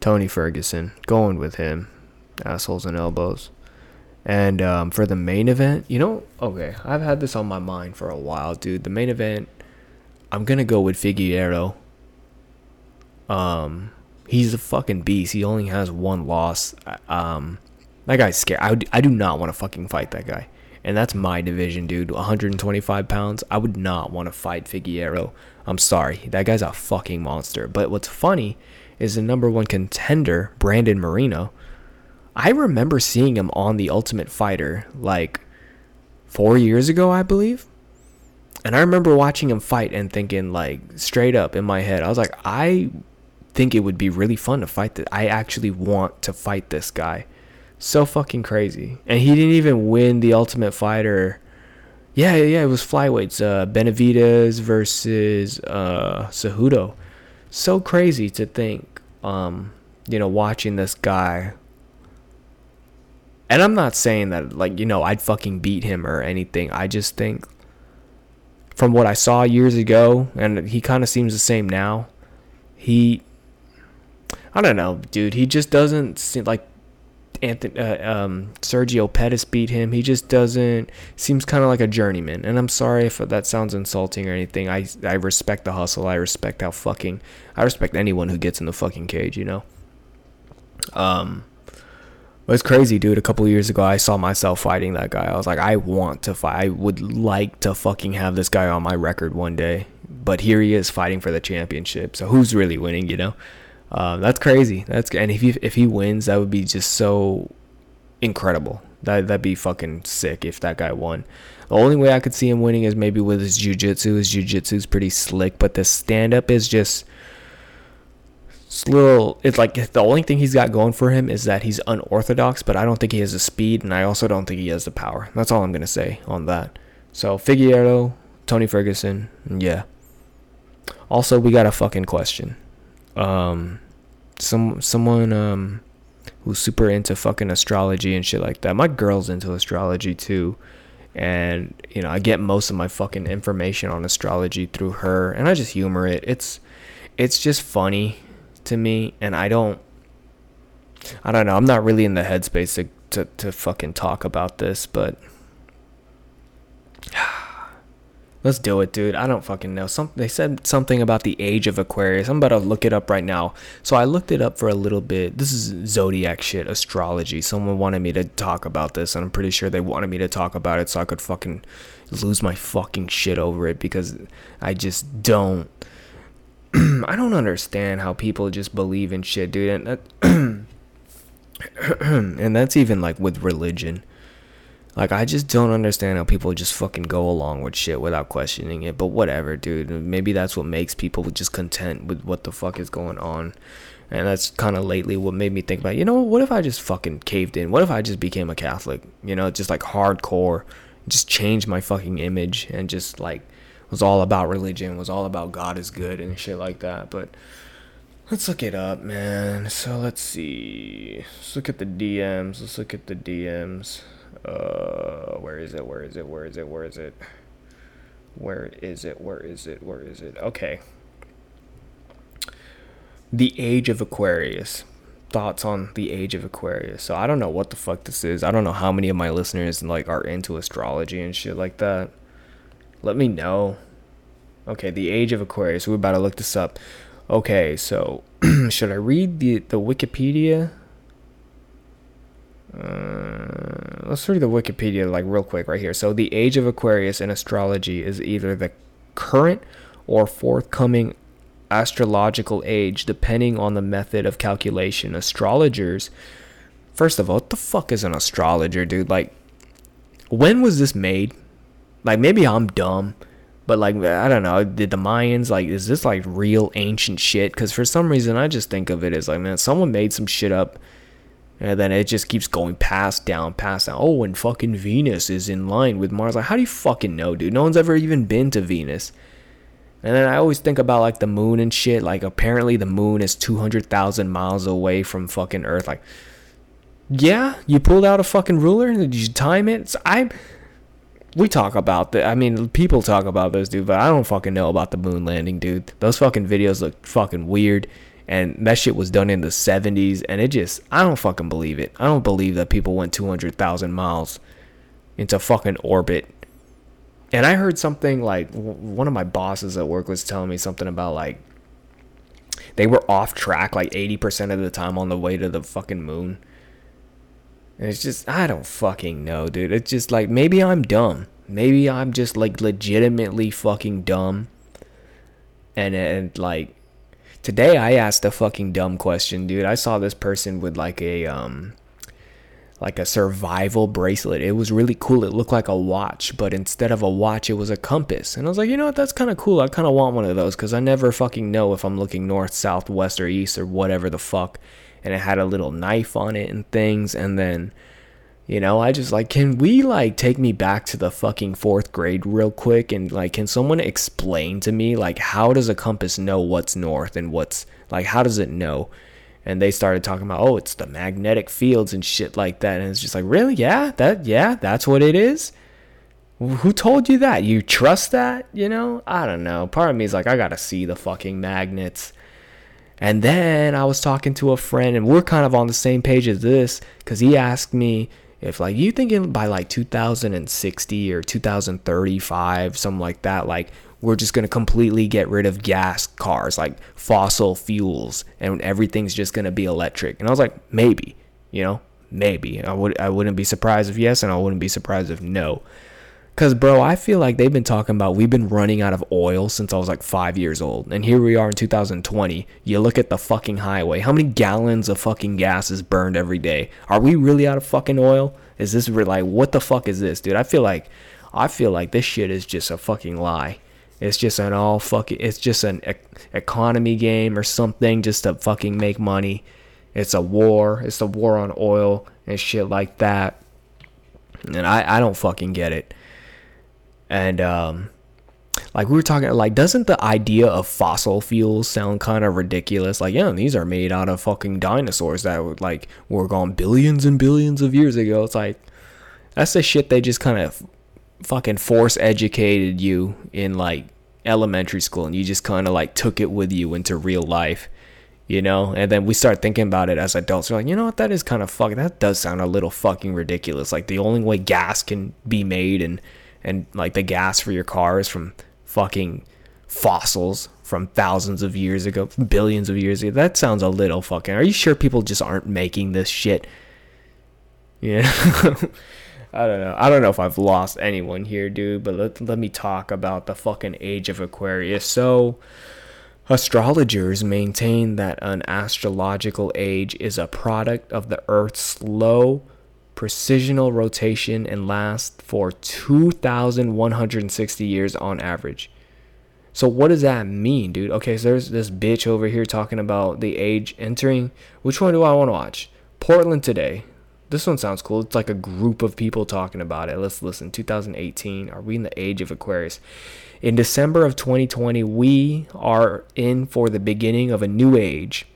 Tony Ferguson, going with him, assholes and elbows. And um, for the main event, you know, okay, I've had this on my mind for a while, dude. The main event, I'm gonna go with Figueroa. Um, he's a fucking beast. He only has one loss. Um, that guy's scared. I, I do not want to fucking fight that guy. And that's my division, dude. 125 pounds. I would not want to fight Figueroa. I'm sorry. That guy's a fucking monster. But what's funny is the number one contender, Brandon Moreno. I remember seeing him on The Ultimate Fighter like four years ago, I believe. And I remember watching him fight and thinking, like, straight up in my head, I was like, I think it would be really fun to fight this. I actually want to fight this guy. So fucking crazy. And he didn't even win the Ultimate Fighter. Yeah, yeah, it was flyweights. Uh, Benavidez versus uh, Cejudo. So crazy to think, um, you know, watching this guy. And I'm not saying that, like, you know, I'd fucking beat him or anything. I just think, from what I saw years ago, and he kind of seems the same now, he. I don't know, dude. He just doesn't seem like Anthony, uh, um, Sergio Pettis beat him. He just doesn't seems kind of like a journeyman. And I'm sorry if that sounds insulting or anything. I I respect the hustle. I respect how fucking I respect anyone who gets in the fucking cage. You know. Um, but it's crazy, dude. A couple years ago, I saw myself fighting that guy. I was like, I want to fight. I would like to fucking have this guy on my record one day. But here he is fighting for the championship. So who's really winning? You know. Um, that's crazy. That's and if he if he wins, that would be just so incredible. That that'd be fucking sick if that guy won. The only way I could see him winning is maybe with his jujitsu. His jujitsu's pretty slick, but the stand up is just it's little. It's like the only thing he's got going for him is that he's unorthodox, but I don't think he has the speed, and I also don't think he has the power. That's all I'm gonna say on that. So Figueroa, Tony Ferguson, yeah. Also, we got a fucking question um some someone um who's super into fucking astrology and shit like that. My girl's into astrology too. and you know I get most of my fucking information on astrology through her, and I just humor it. It's it's just funny to me, and I don't I don't know. I'm not really in the headspace to to, to fucking talk about this, but let's do it, dude. I don't fucking know. Some they said something about the age of Aquarius. I'm about to look it up right now. So I looked it up for a little bit. This is zodiac shit, astrology. Someone wanted me to talk about this, and I'm pretty sure they wanted me to talk about it so I could fucking lose my fucking shit over it because I just don't. *clears throat* I don't understand how people just believe in shit, dude. And that *clears throat* and that's even like with religion. Like I just don't understand how people just fucking go along with shit without questioning it. But whatever, dude. Maybe that's what makes people just content with what the fuck is going on. And that's kind of lately what made me think about, you know, what if I just fucking caved in? What if I just became a Catholic? You know, just like hardcore, just changed my fucking image and just like was all about religion, was all about God is good and shit like that. But Let's look it up, man. So let's see. Let's look at the DMs. Let's look at the DMs. Uh, where is it? Where is it? Where is it? Where is it? Where is it? Where is it? Where is it? Okay. The Age of Aquarius. Thoughts on the Age of Aquarius. So I don't know what the fuck this is. I don't know how many of my listeners like are into astrology and shit like that. Let me know. Okay, the Age of Aquarius. We're about to look this up. Okay, so *clears throat* should I read the the Wikipedia? Uh, let's read the Wikipedia like real quick right here. So the age of Aquarius in astrology is either the current or forthcoming astrological age, depending on the method of calculation. Astrologers, first of all, what the fuck is an astrologer, dude? Like, when was this made? Like, maybe I'm dumb but like I don't know, did the Mayans like is this like real ancient shit? Because for some reason I just think of it as like man, someone made some shit up, and then it just keeps going past down, past down. Oh, and fucking Venus is in line with Mars. Like how do you fucking know, dude? No one's ever even been to Venus. And then I always think about like the moon and shit. Like apparently the moon is two hundred thousand miles away from fucking Earth. Like, yeah, you pulled out a fucking ruler. Did you time it? So I we talk about that. I mean, people talk about those, dude, but I don't fucking know about the moon landing, dude. Those fucking videos look fucking weird. And that shit was done in the 70s. And it just, I don't fucking believe it. I don't believe that people went 200,000 miles into fucking orbit. And I heard something like one of my bosses at work was telling me something about like they were off track like 80% of the time on the way to the fucking moon. And it's just, I don't fucking know, dude. It's just like, maybe I'm dumb. Maybe I'm just like legitimately fucking dumb. And, and like, today I asked a fucking dumb question, dude. I saw this person with like a, um, like a survival bracelet. It was really cool. It looked like a watch, but instead of a watch, it was a compass. And I was like, you know what? That's kind of cool. I kind of want one of those because I never fucking know if I'm looking north, south, west, or east or whatever the fuck and it had a little knife on it and things and then you know i just like can we like take me back to the fucking fourth grade real quick? And like can someone explain to me like how does a compass know what's north and what's like how does it know? And they started talking about oh it's the magnetic fields and shit like that. And it's just like really? Yeah that yeah that's what it is? Who told you that? You trust that? You know? I don't know. Part of me is like i gotta see the fucking magnets. And then I was talking to a friend, and we're kind of on the same page as this because he asked me if, like, you thinking by like 2060 or 2035, something like that, like, we're just going to completely get rid of gas cars, like fossil fuels, and everything's just going to be electric. And I was like, maybe, you know, maybe. I, would, I wouldn't be surprised if yes, and I wouldn't be surprised if no. Cause bro, I feel like they've been talking about we've been running out of oil since I was like five years old, and here we are in 2020. You look at the fucking highway. How many gallons of fucking gas is burned every day? Are we really out of fucking oil? Is this really like what the fuck is this, dude? I feel like, I feel like this shit is just a fucking lie. It's just an all fucking. It's just an e- economy game or something, just to fucking make money. It's a war. It's a war on oil and shit like that. And I, I don't fucking get it and um, like we were talking like doesn't the idea of fossil fuels sound kind of ridiculous? Like yeah these are made out of fucking dinosaurs that were like were gone billions and billions of years ago. It's like that's the shit they just kind of fucking force educated you in like elementary school and you just kind of like took it with you into real life you know? And then we start thinking about it as adults. We're like you know what? That is kind of fucking that does sound a little fucking ridiculous. Like the only way gas can be made and and like the gas for your car is from fucking fossils from thousands of years ago billions of years ago that sounds a little fucking are you sure people just aren't making this shit yeah *laughs* I don't know. I don't know if I've lost anyone here, dude, but let, let me talk about the fucking age of Aquarius. So, astrologers maintain that an astrological age is a product of the Earth's slow precessional rotation and last for 2,160 years on average. So, what does that mean, dude? Okay, so there's this bitch over here talking about the age entering. Which one do I want to watch? Portland today. This one sounds cool. It's like a group of people talking about it. Let's listen. 2018. Are we in the age of Aquarius? In December of 2020, we are in for the beginning of a new age.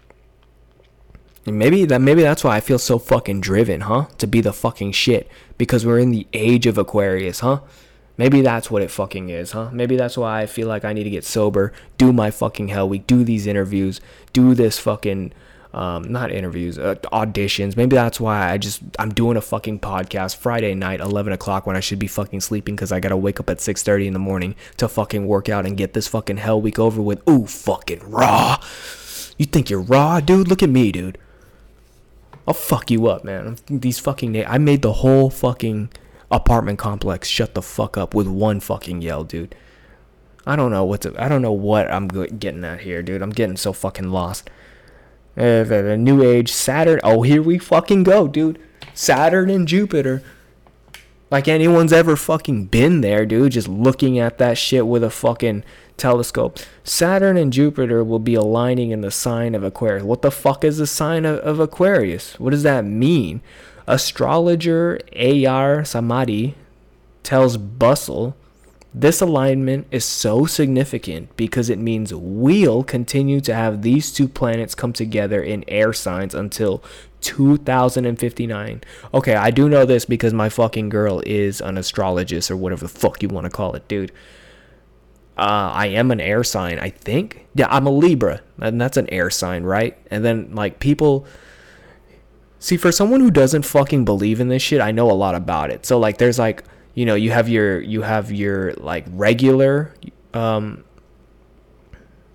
Maybe that maybe that's why I feel so fucking driven, huh? To be the fucking shit because we're in the age of Aquarius, huh? Maybe that's what it fucking is, huh? Maybe that's why I feel like I need to get sober, do my fucking hell week, do these interviews, do this fucking um, not interviews, uh, auditions. Maybe that's why I just I'm doing a fucking podcast Friday night, 11 o'clock when I should be fucking sleeping because I gotta wake up at 6:30 in the morning to fucking work out and get this fucking hell week over with. Ooh, fucking raw. You think you're raw, dude? Look at me, dude. I'll fuck you up, man. These fucking na- I made the whole fucking apartment complex shut the fuck up with one fucking yell, dude. I don't know what to, I don't know what I'm getting at here, dude. I'm getting so fucking lost. Uh, the, the new age Saturn. Oh, here we fucking go, dude. Saturn and Jupiter. Like anyone's ever fucking been there, dude. Just looking at that shit with a fucking telescope. Saturn and Jupiter will be aligning in the sign of Aquarius. What the fuck is the sign of, of Aquarius? What does that mean? Astrologer A.R. Samadi tells Bustle this alignment is so significant because it means we'll continue to have these two planets come together in air signs until 2059. Okay, I do know this because my fucking girl is an astrologist or whatever the fuck you want to call it, dude. Uh, I am an air sign, I think. Yeah, I'm a Libra, and that's an air sign, right? And then, like, people. See, for someone who doesn't fucking believe in this shit, I know a lot about it. So, like, there's like you know you have your you have your like regular um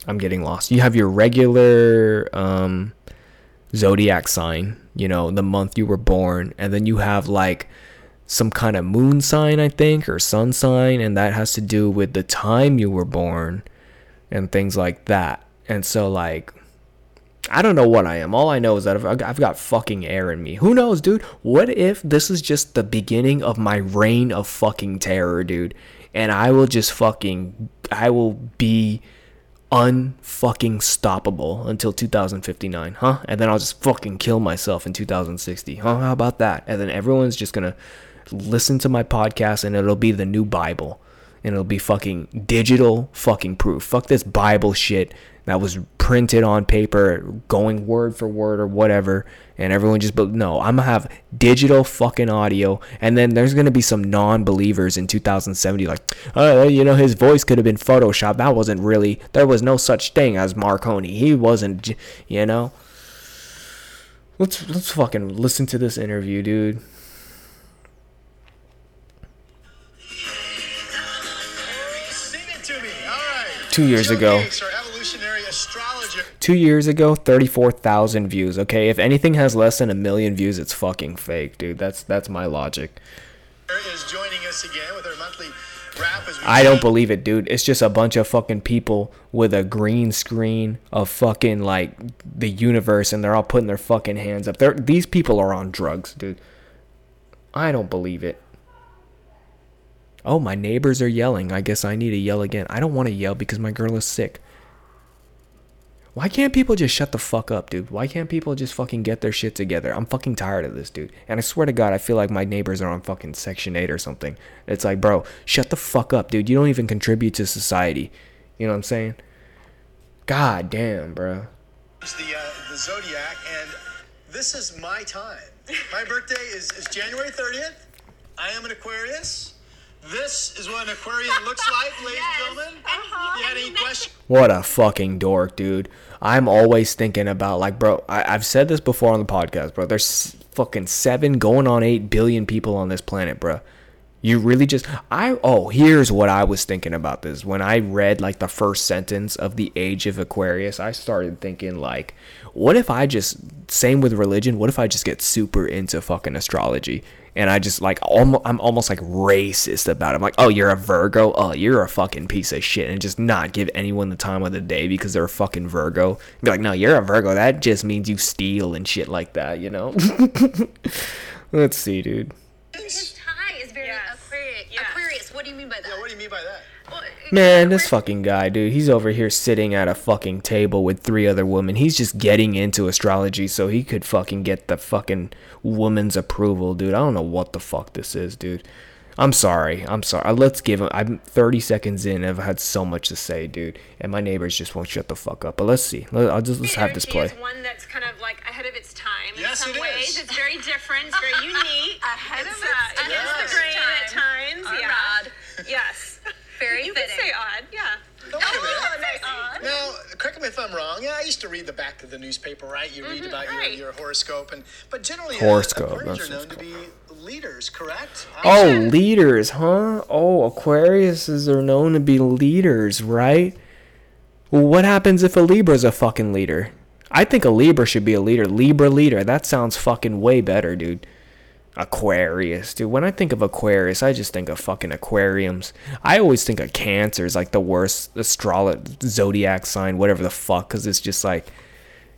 i'm getting lost. You have your regular um zodiac sign you know the month you were born and then you have like some kind of moon sign i think or sun sign and that has to do with the time you were born and things like that. And so like I don't know what I am. All I know is that I've, got fucking air in me. Who knows, dude? What if this is just the beginning of my reign of fucking terror, dude? And I will just fucking, I will be unfucking stoppable until 2059, huh? And then I'll just fucking kill myself in 2060, huh? How about that? And then everyone's just gonna listen to my podcast and it'll be the new Bible. And it'll be fucking digital fucking proof. Fuck this Bible shit that was printed on paper, going word for word or whatever, and everyone just but no, I'm gonna have digital fucking audio, and then there's gonna be some non-believers in 2070 like, oh, you know, his voice could have been photoshopped. That wasn't really. There was no such thing as Marconi. He wasn't, you know. Let's let's fucking listen to this interview, dude. Two years ago. Two years ago, 34,000 views. Okay, if anything has less than a million views, it's fucking fake, dude. That's that's my logic. is joining us again with our monthly wrap. As we I don't believe it, dude. It's just a bunch of fucking people with a green screen of fucking like the universe, and they're all putting their fucking hands up. They're, these people are on drugs, dude. I don't believe it. Oh, my neighbors are yelling. I guess I need to yell again. I don't want to yell because my girl is sick. Why can't people just shut the fuck up, dude? Why can't people just fucking get their shit together? I'm fucking tired of this, dude. And I swear to God, I feel like my neighbors are on fucking Section 8 or something. It's like, bro, shut the fuck up, dude. You don't even contribute to society. You know what I'm saying? God damn, bro. It's the uh, the zodiac, and this is my time. My birthday is, is January 30th. I am an Aquarius. This is what an Aquarian looks like, ladies and *laughs* gentlemen. Uh-huh. You had any questions? What a fucking dork, dude. I'm always thinking about, like, bro, I, I've said this before on the podcast, bro. There's fucking seven going on eight billion people on this planet, bro. You really just, I, oh, here's what I was thinking about this. When I read, like, the first sentence of The Age of Aquarius, I started thinking, like, what if I just, same with religion, what if I just get super into fucking astrology? And I just like almost I'm almost like racist about it. I'm like, oh, you're a Virgo. Oh, you're a fucking piece of shit, and just not give anyone the time of the day because they're a fucking Virgo. Be like, no, you're a Virgo. That just means you steal and shit like that, you know. *laughs* Let's see, dude. His tie is very Yes. Aquarius. Yes. Aquarius. What do you mean by that? Yeah, what do you mean by that? Well, Man, this fucking guy, dude, he's over here sitting at a fucking table with three other women. He's just getting into astrology so he could fucking get the fucking woman's approval, dude. I don't know what the fuck this is, dude. I'm sorry. I'm sorry. Uh, Let's give him. I'm 30 seconds in. I've had so much to say, dude, and my neighbors just won't shut the fuck up. But let's see. Let- I'll just let's have this energy play. is one that's kind of like ahead of its time Yes, in some it ways. is. It's very different. It's very *laughs* unique. Ahead of it's, its uh, It is time. the grain at times. All yeah. right. Yes. Very you fitting. could say odd. Yeah. No, wait a minute. Oh, nice. Odd. Now, correct me if I'm wrong. Yeah, I used to read the back of the newspaper, right? You read about right. your, your horoscope, and but generally, Horoscope, uh, Aquarians that's are known it's to be leaders, correct? Oh, leaders, huh? Oh, Aquariuses are known to be leaders, right? Well, what happens if a Libra's a fucking leader? I think a Libra should be a leader. Libra leader. That sounds fucking way better, dude. Aquarius, dude. When I think of Aquarius, I just think of fucking aquariums. I always think of Cancer is like the worst astrology zodiac sign, whatever the fuck, because it's just like,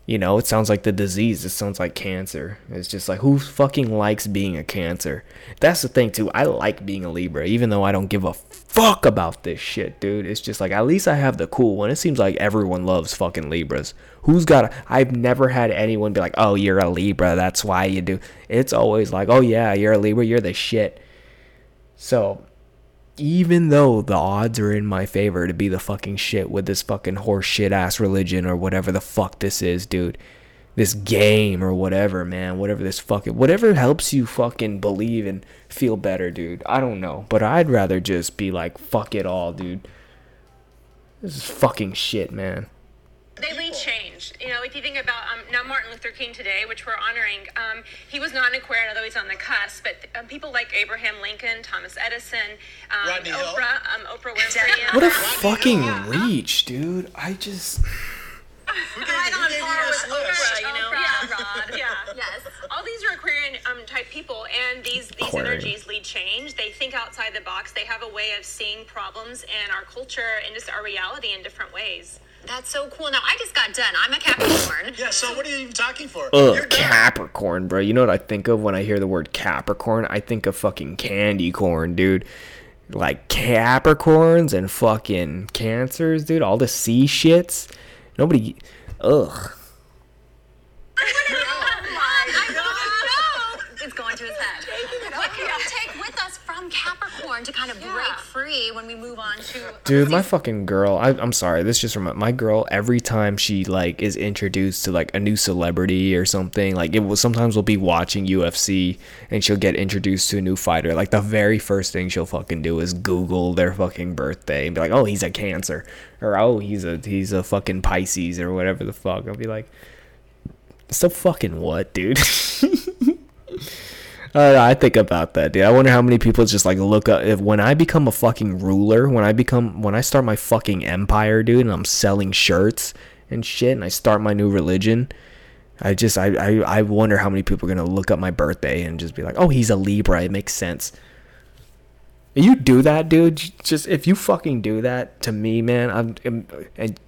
you know, it sounds like the disease. It sounds like cancer. It's just like who fucking likes being a cancer? That's the thing too. I like being a Libra, even though I don't give a fuck about this shit, dude. It's just like at least I have the cool one. It seems like everyone loves fucking Libras. Who's got a I've never had anyone be like, "Oh, you're a Libra. That's why you do." It's always like, "Oh yeah, you're a Libra. You're the shit." So, even though the odds are in my favor to be the fucking shit with this fucking horse shit ass religion or whatever the fuck this is, dude. This game or whatever, man. Whatever this fucking whatever helps you fucking believe and feel better, dude. I don't know. But I'd rather just be like, fuck it all, dude. This is fucking shit, man. They lead change. You know, if you think about um, now Martin Luther King today, which we're honoring, um, he was not an Aquarian, although he's on the cusp. But um, people like Abraham Lincoln, Thomas Edison, um, Oprah, um, Oprah Winfrey. What a and- fucking reach, dude. I just Who gave, right on gave you par with? Oprah, you know? Oprah. *laughs* Yeah, yeah. Yes. All these are Aquarian um, type people, and these these Aquarian. energies lead change. They think outside the box. They have a way of seeing problems and our culture and just our reality in different ways. That's so cool. Now I just got done. I'm a Capricorn. *laughs* Yeah, so what are you even talking for? Uh, You're Ugh. Capricorn, bro. You know what I think of when I hear the word Capricorn? I think of fucking candy corn, dude. Like Capricorns and fucking Cancers, dude. All the sea shits. Nobody. Ugh. I know. It's going to his head. What can we take with us from Capricorn to kind of break free when we move on to? Dude, my fucking girl. I, I'm sorry. This just remi- my girl. Every time she like is introduced to like a new celebrity or something, like it will sometimes we'll be watching UFC and she'll get introduced to a new fighter. Like the very first thing she'll fucking do is Google their fucking birthday and be like, oh, he's a Cancer, or oh, he's a he's a fucking Pisces or whatever the fuck. I'll be like, so fucking what, dude? *laughs* Oh, I I think about that, dude. I wonder how many people just like look up if when I become a fucking ruler, when I become when I start my fucking empire, dude, and I'm selling shirts and shit, and I start my new religion. I just I I, I wonder how many people are gonna look up my birthday and just be like, oh, he's a Libra. It makes sense. You do that, dude. Just if you fucking do that to me, man, I'm, I'm and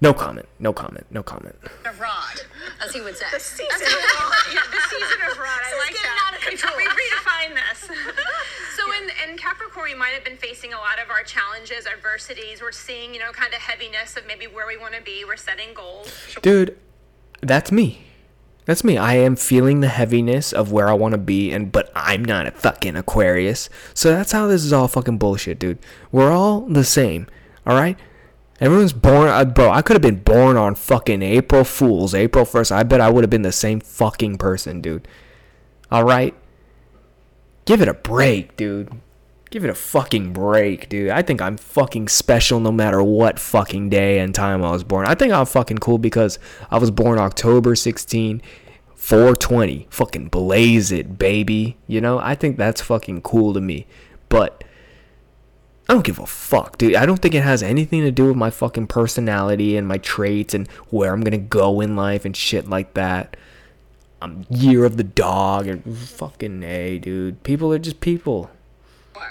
no comment, no comment, no comment. A rod, as he would say. The season of *laughs* yeah, the season of rot. I like getting that. out of control. *laughs* We redefine this. so in, in Capricorn, we might have been facing a lot of our challenges, adversities. We're seeing, you know, kind of heaviness of maybe where we want to be. We're setting goals. dude that's me that's me i am feeling the heaviness of where i want to be and but i'm not a fucking aquarius so that's how this is all fucking bullshit dude we're all the same all right everyone's born uh, bro i could have been born on fucking april fools april 1st i bet i would have been the same fucking person dude all right give it a break dude Give it a fucking break, dude. I think I'm fucking special no matter what fucking day and time I was born. I think I'm fucking cool because I was born October 16, 420. Fucking blaze it, baby. You know, I think that's fucking cool to me. But I don't give a fuck, dude. I don't think it has anything to do with my fucking personality and my traits and where I'm gonna go in life and shit like that. I'm year of the dog and fucking a, dude. People are just people.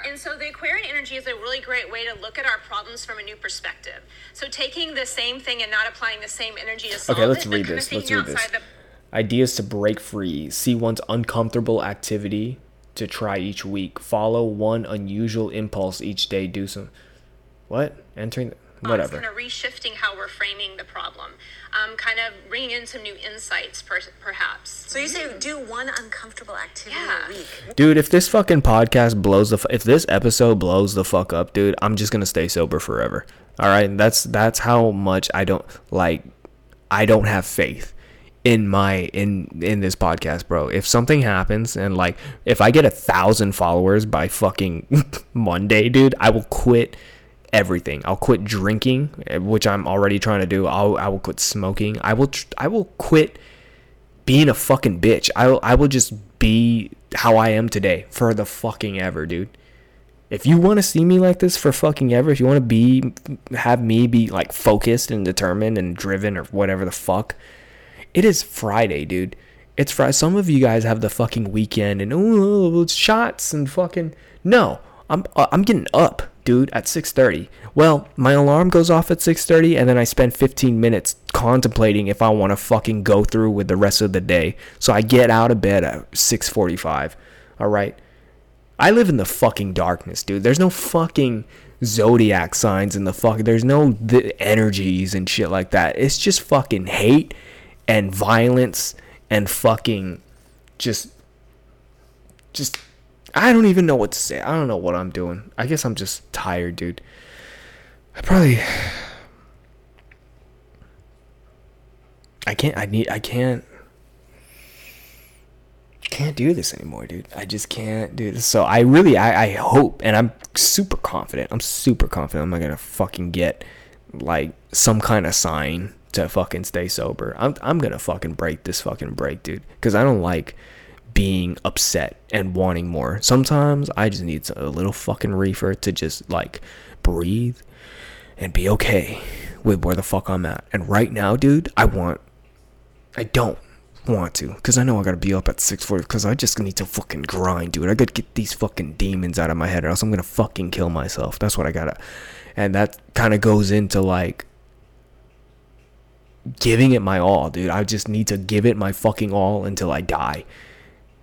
And so the Aquarian energy is a really great way to look at our problems from a new perspective. So taking the same thing and not applying the same energy to solve Okay, let's it, read this. Let's read this. outside the Ideas to break free. See one's uncomfortable activity to try each week. Follow one unusual impulse each day. Do some. What? Entering. Whatever. Kind of reshifting how we're framing the problem. Um, kind of bringing in some new insights, per- perhaps. So you say do one uncomfortable activity Yeah. a week. Dude, if this fucking podcast blows the, f- if this episode blows the fuck up, dude, I'm just gonna stay sober forever. All right, that's that's how much I don't like. I don't have faith in my in in this podcast, bro. If something happens and like if I get a thousand followers by fucking *laughs* Monday, dude, I will quit everything. I'll quit drinking, eh, which I'm already trying to do. I'll I will quit smoking. I will tr- I will quit being a fucking bitch. I will, I will just be how I am today for the fucking ever, dude. If you want to see me like this for fucking ever, if you want to be have me be like focused and determined and driven or whatever the fuck, it is Friday, dude. It's Friday. Some of you guys have the fucking weekend and oh, it's shots and fucking no. I'm uh, I'm getting up, dude, at 6:30. Well, my alarm goes off at 6:30 and then I spend 15 minutes contemplating if I want to fucking go through with the rest of the day. So I get out of bed at 6:45. All right? I live in the fucking darkness, dude. There's no fucking zodiac signs in the fuck. There's no energies and shit like that. It's just fucking hate and violence and fucking just just I don't even know what to say. I don't know what I'm doing. I guess I'm just tired, dude. I probably I can't I need I can't can't do this anymore, dude. I just can't do this. So I really, I, I hope, and I'm super confident. I'm super confident I'm not gonna fucking get like some kind of sign to fucking stay sober. I'm, I'm gonna fucking break this fucking break, dude. Cause I don't like being upset and wanting more. Sometimes I just need a little fucking reefer to just like breathe and be okay with where the fuck I'm at. And right now, dude, I want I don't want to because I know I gotta be up at 6:40 because I just need to fucking grind, dude. I gotta get these fucking demons out of my head, or else I'm gonna fucking kill myself. That's what I gotta, and that kind of goes into like giving it my all, dude. I just need to give it my fucking all until I die.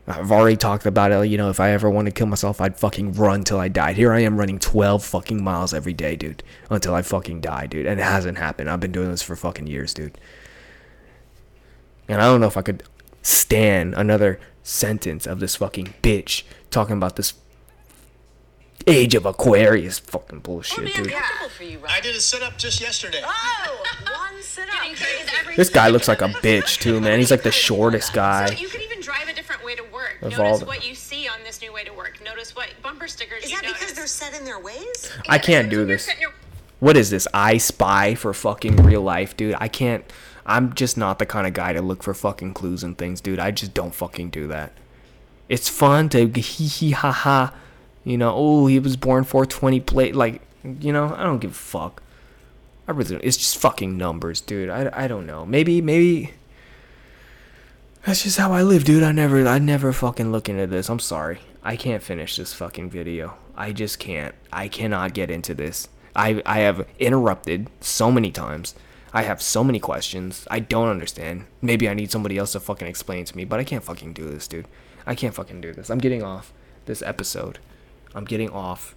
I've already talked about it. You know, if I ever want to kill myself, I'd fucking run till I died. Here I am running 12 fucking miles every day, dude, until I fucking die, dude. And it hasn't happened. I've been doing this for fucking years, dude. And I don't know if I could stand another sentence of this fucking bitch talking about this age of Aquarius fucking bullshit, dude. uncomfortable for you, I did a sit up just yesterday. Oh, one sit up. This guy looks like a bitch too, man. He's like the shortest guy. So you could even drive a different way to work. Of Notice all what you see on this new way to work. Notice what bumper stickers Is you that because notice. they're set in their ways? I can't do this. What is this? I spy for fucking real life, dude. I can't. I'm just not the kind of guy to look for fucking clues and things, dude. I just don't fucking do that. It's fun to hee hee ha ha. You know, oh, he was born 420 plate. Like, you know, I don't give a fuck. I really don't. It's just fucking numbers, dude. I, I don't know. Maybe, maybe. That's just how I live, dude. I never, I never fucking look into this. I'm sorry. I can't finish this fucking video. I just can't. I cannot get into this. I, I have interrupted so many times. I have so many questions. I don't understand. Maybe I need somebody else to fucking explain to me, but I can't fucking do this, dude. I can't fucking do this. I'm getting off this episode. I'm getting off.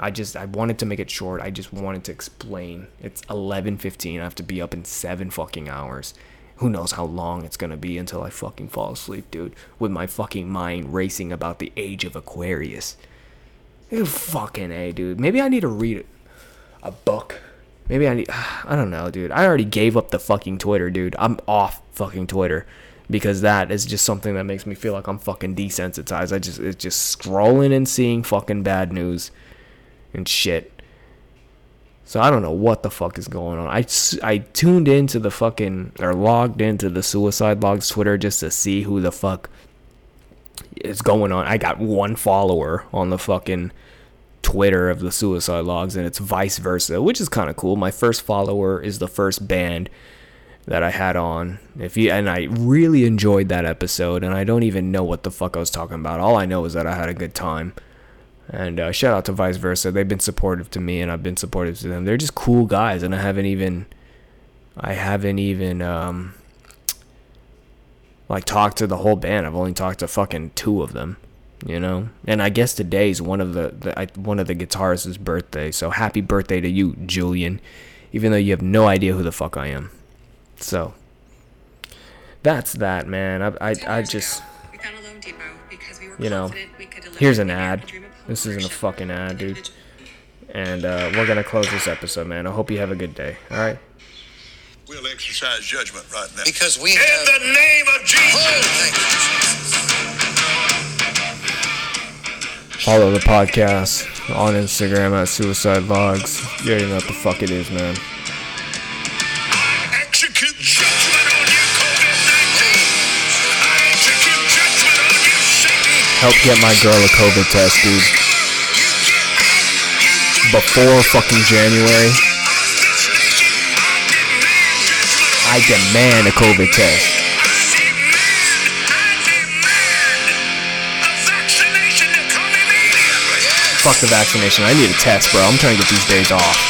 I just I wanted to make it short. I just wanted to explain. It's 11:15. I have to be up in 7 fucking hours. Who knows how long it's going to be until I fucking fall asleep, dude, with my fucking mind racing about the age of Aquarius. Fucking A, dude. Maybe I need to read a book. Maybe I need *sighs* I don't know, dude. I already gave up the fucking Twitter, dude. I'm off fucking Twitter because that is just something that makes me feel like I'm fucking desensitized. I just it's just scrolling and seeing fucking bad news and shit. So I don't know what the fuck is going on. I, I tuned into the fucking or logged into the Suicide Logs Twitter just to see who the fuck is going on. I got one follower on the fucking Twitter of the Suicide Logs, and it's vice versa, which is kind of cool. My first follower is the first band that I had on. If you and I really enjoyed that episode, and I don't even know what the fuck I was talking about. All I know is that I had a good time. And uh, shout out to Vice Versa. They've been supportive to me, and I've been supportive to them. They're just cool guys, and I haven't even, I haven't even um, like talked to the whole band. I've only talked to fucking two of them, you know. And I guess today's one of the, the I, one of the guitarists' birthday. So happy birthday to you, Julian. Even though you have no idea who the fuck I am. So that's that, man. I I, I just. We found a loanDepot because we You know, confident we could deliver Here's an ad. American dream of home This isn't a fucking ad, dude. And uh, we're gonna close this episode, man. I hope you have a good day. All right. We'll exercise judgment right now. Because we In have. the name of Jesus. Oh, thank you. Follow the podcast on Instagram at Suicide Logs. You already know what the fuck it is, man. Help get my girl a COVID test, dude. Before fucking January, I demand a COVID test. Fuck the vaccination. I need a test, bro. I'm trying to get these days off.